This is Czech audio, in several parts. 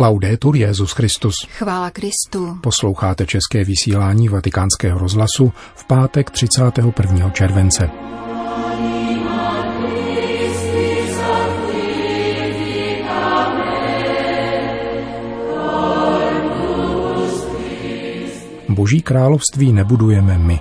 Laudetur Jezus Christus. Chvála Kristu. Posloucháte české vysílání Vatikánského rozhlasu v pátek 31. července. Boží království nebudujeme my,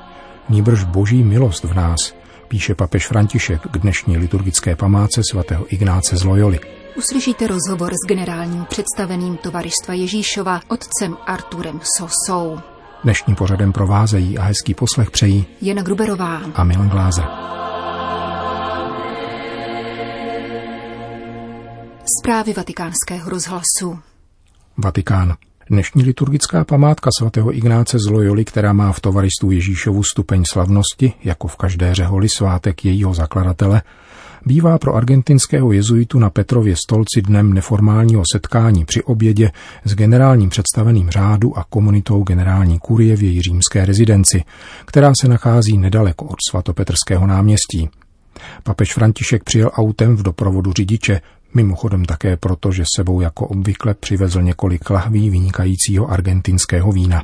níbrž boží milost v nás, píše papež František k dnešní liturgické památce svatého Ignáce z Loyoli. Uslyšíte rozhovor s generálním představeným tovaristva Ježíšova otcem Arturem Sosou. Dnešním pořadem provázejí a hezký poslech přejí Jana Gruberová a Milan Glázer. Zprávy vatikánského rozhlasu. Vatikán. Dnešní liturgická památka svatého Ignáce z Loyoli, která má v tovaristu Ježíšovu stupeň slavnosti, jako v každé řeholi svátek jejího zakladatele, bývá pro argentinského jezuitu na Petrově stolci dnem neformálního setkání při obědě s generálním představeným řádu a komunitou generální kurie v její římské rezidenci, která se nachází nedaleko od svatopetrského náměstí. Papež František přijel autem v doprovodu řidiče, mimochodem také proto, že sebou jako obvykle přivezl několik lahví vynikajícího argentinského vína.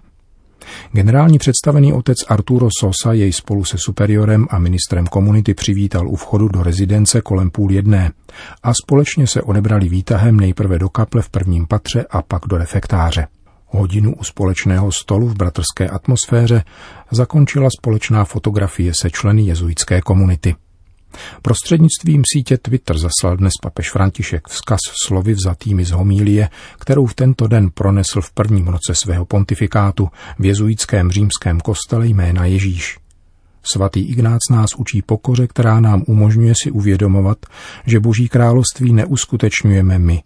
Generální představený otec Arturo Sosa jej spolu se superiorem a ministrem komunity přivítal u vchodu do rezidence kolem půl jedné a společně se odebrali výtahem nejprve do kaple v prvním patře a pak do refektáře. Hodinu u společného stolu v bratrské atmosféře zakončila společná fotografie se členy jezuitské komunity. Prostřednictvím sítě Twitter zaslal dnes papež František vzkaz slovy vzatými z homílie, kterou v tento den pronesl v prvním roce svého pontifikátu v jezuitském římském kostele jména Ježíš. Svatý Ignác nás učí pokoře, která nám umožňuje si uvědomovat, že Boží království neuskutečňujeme my,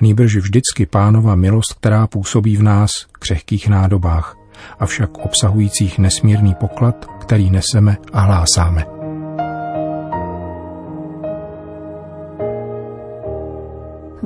nýbrž vždycky pánova milost, která působí v nás, křehkých nádobách, avšak obsahujících nesmírný poklad, který neseme a hlásáme.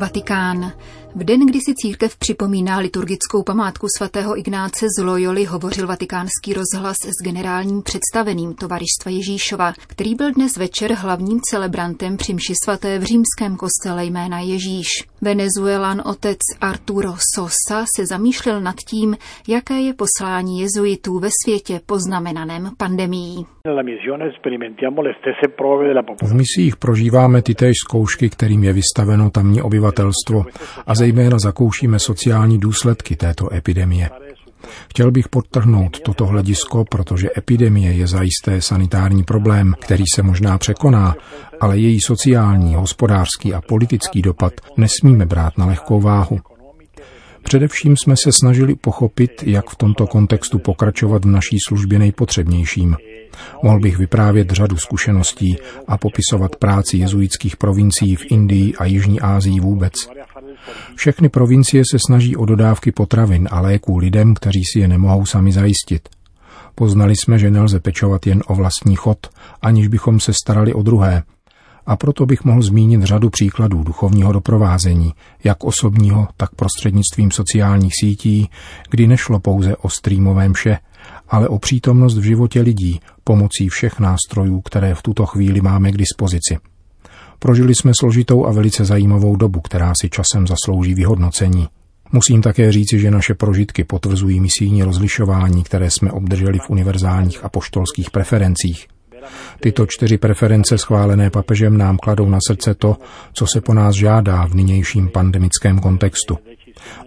Vatikán. V den, kdy si církev připomíná liturgickou památku svatého Ignáce z Loyoli, hovořil vatikánský rozhlas s generálním představeným tovaristva Ježíšova, který byl dnes večer hlavním celebrantem při mši svaté v římském kostele jména Ježíš. Venezuelan otec Arturo Sosa se zamýšlel nad tím, jaké je poslání jezuitů ve světě poznamenaném pandemií. V misích prožíváme ty též zkoušky, kterým je vystaveno tamní obyvatelstvo a zejména zakoušíme sociální důsledky této epidemie. Chtěl bych podtrhnout toto hledisko, protože epidemie je zajisté sanitární problém, který se možná překoná, ale její sociální, hospodářský a politický dopad nesmíme brát na lehkou váhu. Především jsme se snažili pochopit, jak v tomto kontextu pokračovat v naší službě nejpotřebnějším. Mohl bych vyprávět řadu zkušeností a popisovat práci jezuitských provincií v Indii a Jižní Asii vůbec. Všechny provincie se snaží o dodávky potravin a léků lidem, kteří si je nemohou sami zajistit. Poznali jsme, že nelze pečovat jen o vlastní chod, aniž bychom se starali o druhé. A proto bych mohl zmínit řadu příkladů duchovního doprovázení, jak osobního, tak prostřednictvím sociálních sítí, kdy nešlo pouze o streamové mše, ale o přítomnost v životě lidí pomocí všech nástrojů, které v tuto chvíli máme k dispozici. Prožili jsme složitou a velice zajímavou dobu, která si časem zaslouží vyhodnocení. Musím také říci, že naše prožitky potvrzují misijní rozlišování, které jsme obdrželi v univerzálních a poštolských preferencích. Tyto čtyři preference schválené papežem nám kladou na srdce to, co se po nás žádá v nynějším pandemickém kontextu.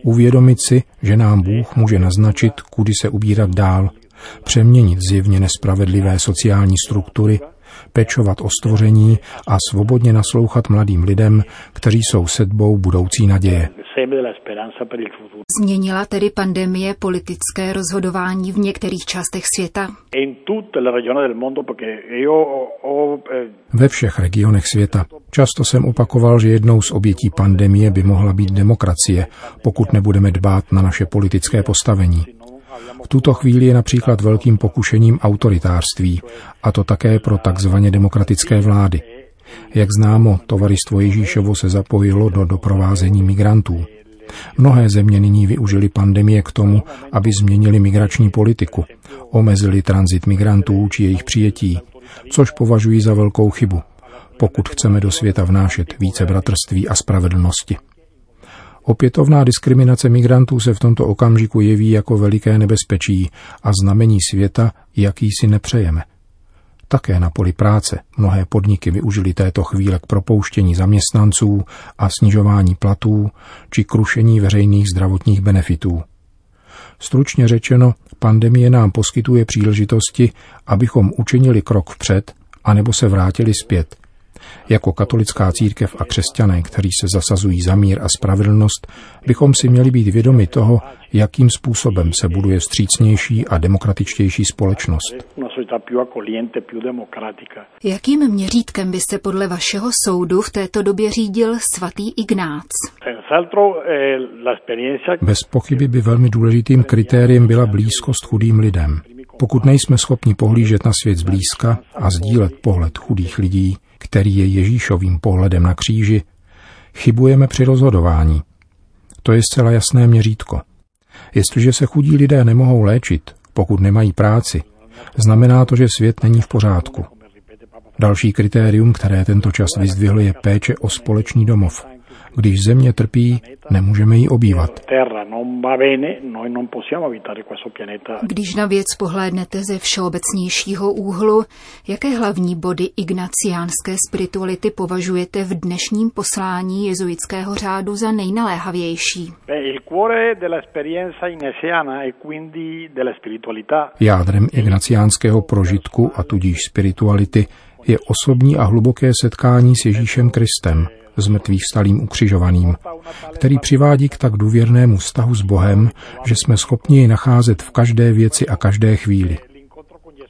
Uvědomit si, že nám Bůh může naznačit, kudy se ubírat dál, přeměnit zjevně nespravedlivé sociální struktury pečovat o stvoření a svobodně naslouchat mladým lidem, kteří jsou sedbou budoucí naděje. Změnila tedy pandemie politické rozhodování v některých částech světa? Ve všech regionech světa. Často jsem opakoval, že jednou z obětí pandemie by mohla být demokracie, pokud nebudeme dbát na naše politické postavení. V tuto chvíli je například velkým pokušením autoritářství, a to také pro takzvaně demokratické vlády. Jak známo, tovaristvo Ježíšovo se zapojilo do doprovázení migrantů. Mnohé země nyní využili pandemie k tomu, aby změnili migrační politiku, omezili tranzit migrantů či jejich přijetí, což považují za velkou chybu, pokud chceme do světa vnášet více bratrství a spravedlnosti. Opětovná diskriminace migrantů se v tomto okamžiku jeví jako veliké nebezpečí a znamení světa, jaký si nepřejeme. Také na poli práce mnohé podniky využili této chvíle k propouštění zaměstnanců a snižování platů či krušení veřejných zdravotních benefitů. Stručně řečeno, pandemie nám poskytuje příležitosti, abychom učinili krok vpřed, anebo se vrátili zpět – jako katolická církev a křesťané, kteří se zasazují za mír a spravedlnost, bychom si měli být vědomi toho, jakým způsobem se buduje vstřícnější a demokratičtější společnost. Jakým měřítkem by se podle vašeho soudu v této době řídil svatý Ignác? Bez pochyby by velmi důležitým kritériem byla blízkost chudým lidem. Pokud nejsme schopni pohlížet na svět zblízka a sdílet pohled chudých lidí, který je Ježíšovým pohledem na kříži, chybujeme při rozhodování. To je zcela jasné měřítko. Jestliže se chudí lidé nemohou léčit, pokud nemají práci, znamená to, že svět není v pořádku. Další kritérium, které tento čas vyzdvihl, je péče o společný domov. Když země trpí, nemůžeme ji obývat. Když na věc pohlédnete ze všeobecnějšího úhlu, jaké hlavní body ignaciánské spirituality považujete v dnešním poslání jezuitského řádu za nejnaléhavější? Jádrem ignaciánského prožitku a tudíž spirituality je osobní a hluboké setkání s Ježíšem Kristem, z mrtvých stalým ukřižovaným, který přivádí k tak důvěrnému vztahu s Bohem, že jsme schopni jej nacházet v každé věci a každé chvíli.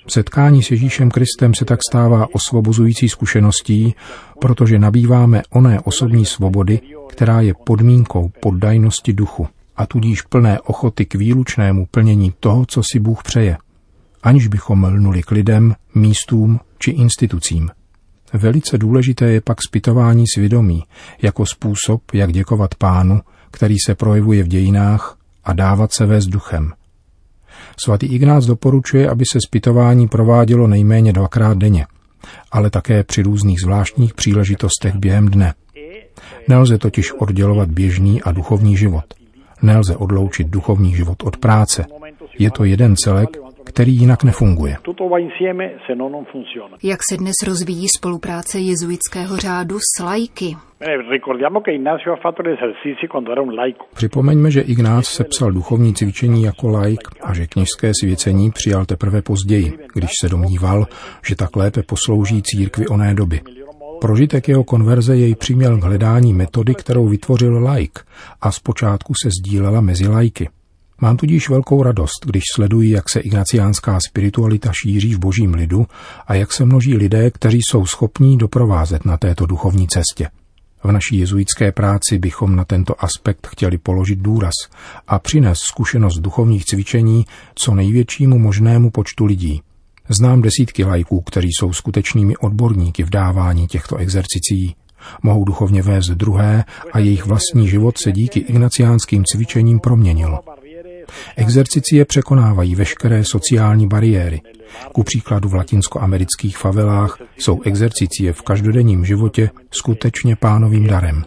Setkání s Ježíšem Kristem se tak stává osvobozující zkušeností, protože nabýváme oné osobní svobody, která je podmínkou poddajnosti duchu a tudíž plné ochoty k výlučnému plnění toho, co si Bůh přeje, aniž bychom lnuli k lidem, místům či institucím. Velice důležité je pak zpytování svědomí jako způsob, jak děkovat pánu, který se projevuje v dějinách a dávat se vést duchem. Svatý Ignác doporučuje, aby se zpytování provádělo nejméně dvakrát denně, ale také při různých zvláštních příležitostech během dne. Nelze totiž oddělovat běžný a duchovní život. Nelze odloučit duchovní život od práce. Je to jeden celek, který jinak nefunguje. Jak se dnes rozvíjí spolupráce jezuitského řádu s lajky? Připomeňme, že Ignác sepsal duchovní cvičení jako laik a že kněžské svěcení přijal teprve později, když se domníval, že tak lépe poslouží církvi oné doby. Prožitek jeho konverze jej přiměl k hledání metody, kterou vytvořil laik a zpočátku se sdílela mezi lajky. Mám tudíž velkou radost, když sleduji, jak se ignaciánská spiritualita šíří v božím lidu a jak se množí lidé, kteří jsou schopní doprovázet na této duchovní cestě. V naší jezuitské práci bychom na tento aspekt chtěli položit důraz a přinést zkušenost duchovních cvičení co největšímu možnému počtu lidí. Znám desítky lajků, kteří jsou skutečnými odborníky v dávání těchto exercicí. Mohou duchovně vést druhé a jejich vlastní život se díky ignaciánským cvičením proměnil. Exercicie překonávají veškeré sociální bariéry. Ku příkladu v latinskoamerických favelách jsou exercicie v každodenním životě skutečně pánovým darem.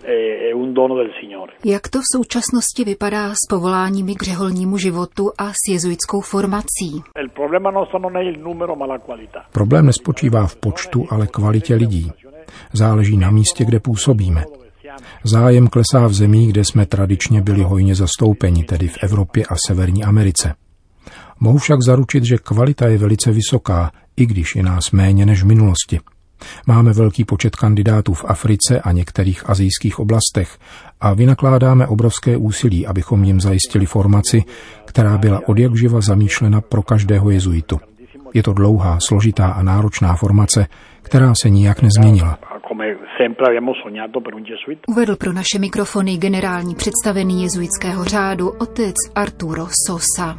Jak to v současnosti vypadá s povoláními k řeholnímu životu a s jezuitskou formací? Problém nespočívá v počtu, ale kvalitě lidí. Záleží na místě, kde působíme. Zájem klesá v zemích, kde jsme tradičně byli hojně zastoupeni, tedy v Evropě a Severní Americe. Mohu však zaručit, že kvalita je velice vysoká, i když je nás méně než v minulosti. Máme velký počet kandidátů v Africe a některých azijských oblastech a vynakládáme obrovské úsilí, abychom jim zajistili formaci, která byla odjakživa zamýšlena pro každého jezuitu. Je to dlouhá, složitá a náročná formace, která se nijak nezměnila. Uvedl pro naše mikrofony generální představený jezuitského řádu otec Arturo Sosa.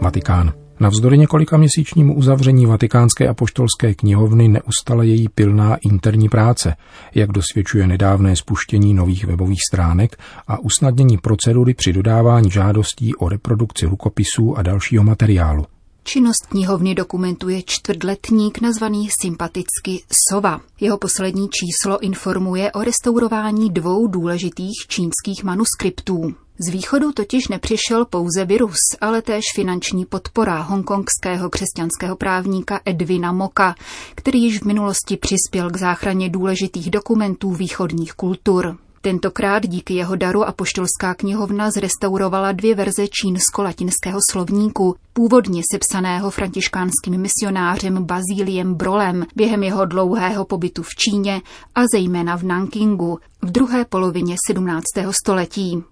Vatikán. Navzdory několika měsíčnímu uzavření Vatikánské apoštolské knihovny neustala její pilná interní práce, jak dosvědčuje nedávné spuštění nových webových stránek a usnadnění procedury při dodávání žádostí o reprodukci rukopisů a dalšího materiálu. Činnost knihovny dokumentuje čtvrtletník nazvaný sympaticky Sova. Jeho poslední číslo informuje o restaurování dvou důležitých čínských manuskriptů. Z východu totiž nepřišel pouze virus, ale též finanční podpora hongkongského křesťanského právníka Edwina Moka, který již v minulosti přispěl k záchraně důležitých dokumentů východních kultur. Tentokrát díky jeho daru apoštolská knihovna zrestaurovala dvě verze čínsko-latinského slovníku, původně sepsaného františkánským misionářem Bazíliem Brolem během jeho dlouhého pobytu v Číně a zejména v Nankingu v druhé polovině 17. století.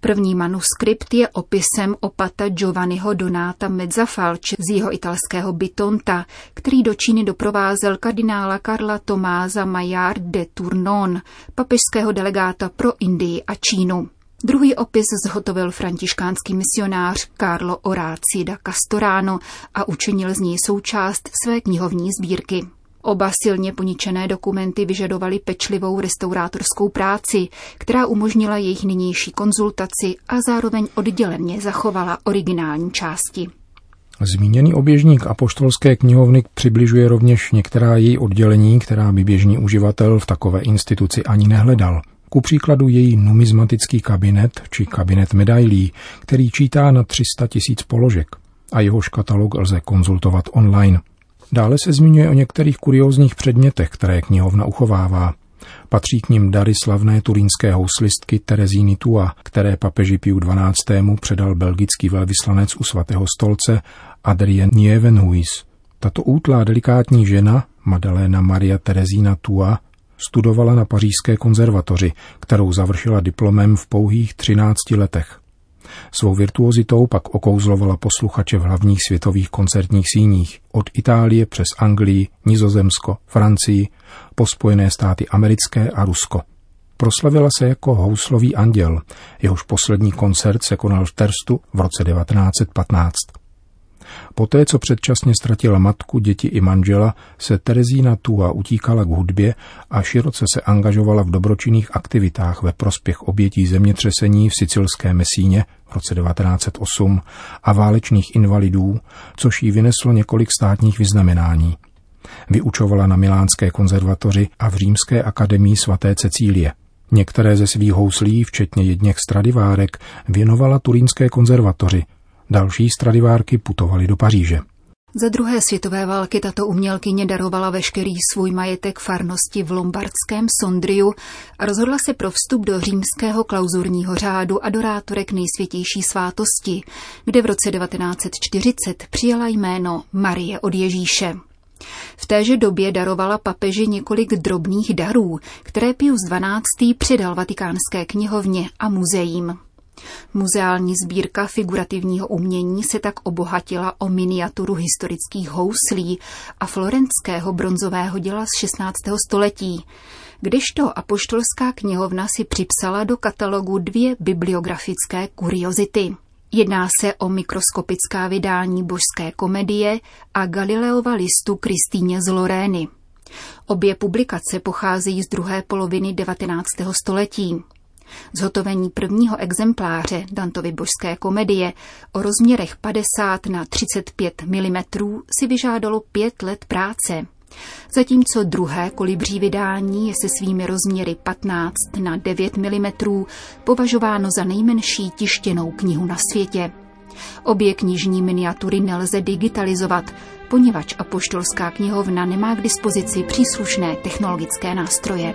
První manuskript je opisem opata Giovanniho Donata Mezzafalce z jeho italského Bitonta, který do Číny doprovázel kardinála Karla Tomáza Maillard de Tournon, papežského delegáta pro Indii a Čínu. Druhý opis zhotovil františkánský misionář Carlo Orazzi da Castorano a učinil z něj součást své knihovní sbírky. Oba silně poničené dokumenty vyžadovaly pečlivou restaurátorskou práci, která umožnila jejich nynější konzultaci a zároveň odděleně zachovala originální části. Zmíněný oběžník apoštolské knihovny přibližuje rovněž některá její oddělení, která by běžný uživatel v takové instituci ani nehledal. Ku příkladu její numizmatický kabinet či kabinet medailí, který čítá na 300 tisíc položek a jehož katalog lze konzultovat online. Dále se zmiňuje o některých kuriózních předmětech, které knihovna uchovává. Patří k nim dary slavné turínské houslistky Terezíny Tua, které papeži Piu XII. předal belgický velvyslanec u svatého stolce Adrien Nievenhuis. Tato útlá delikátní žena, Madalena Maria Terezína Tua, studovala na pařížské konzervatoři, kterou završila diplomem v pouhých 13 letech. Svou virtuozitou pak okouzlovala posluchače v hlavních světových koncertních síních od Itálie přes Anglii, Nizozemsko, Francii, po Spojené státy americké a Rusko. Proslavila se jako houslový anděl, jehož poslední koncert se konal v Terstu v roce 1915. Poté, co předčasně ztratila matku, děti i manžela, se Terezína Tua utíkala k hudbě a široce se angažovala v dobročinných aktivitách ve prospěch obětí zemětřesení v sicilské Mesíně v roce 1908 a válečných invalidů, což jí vyneslo několik státních vyznamenání. Vyučovala na Milánské konzervatoři a v Římské akademii svaté Cecílie. Některé ze svých houslí, včetně jedněch stradivárek, věnovala Turínské konzervatoři, Další stradivárky putovaly do Paříže. Za druhé světové války tato umělkyně darovala veškerý svůj majetek farnosti v lombardském Sondriu a rozhodla se pro vstup do římského klauzurního řádu adorátorek nejsvětější svátosti, kde v roce 1940 přijala jméno Marie od Ježíše. V téže době darovala papeži několik drobných darů, které Pius XII. předal vatikánské knihovně a muzeím. Muzeální sbírka figurativního umění se tak obohatila o miniaturu historických houslí a florenského bronzového děla z 16. století, kdežto apoštolská knihovna si připsala do katalogu dvě bibliografické kuriozity. Jedná se o mikroskopická vydání božské komedie a Galileova listu Kristýně z Lorény. Obě publikace pocházejí z druhé poloviny 19. století. Zhotovení prvního exempláře Dantovy božské komedie o rozměrech 50 na 35 mm si vyžádalo pět let práce. Zatímco druhé kolibří vydání je se svými rozměry 15 na 9 mm považováno za nejmenší tištěnou knihu na světě. Obě knižní miniatury nelze digitalizovat, poněvadž apoštolská knihovna nemá k dispozici příslušné technologické nástroje.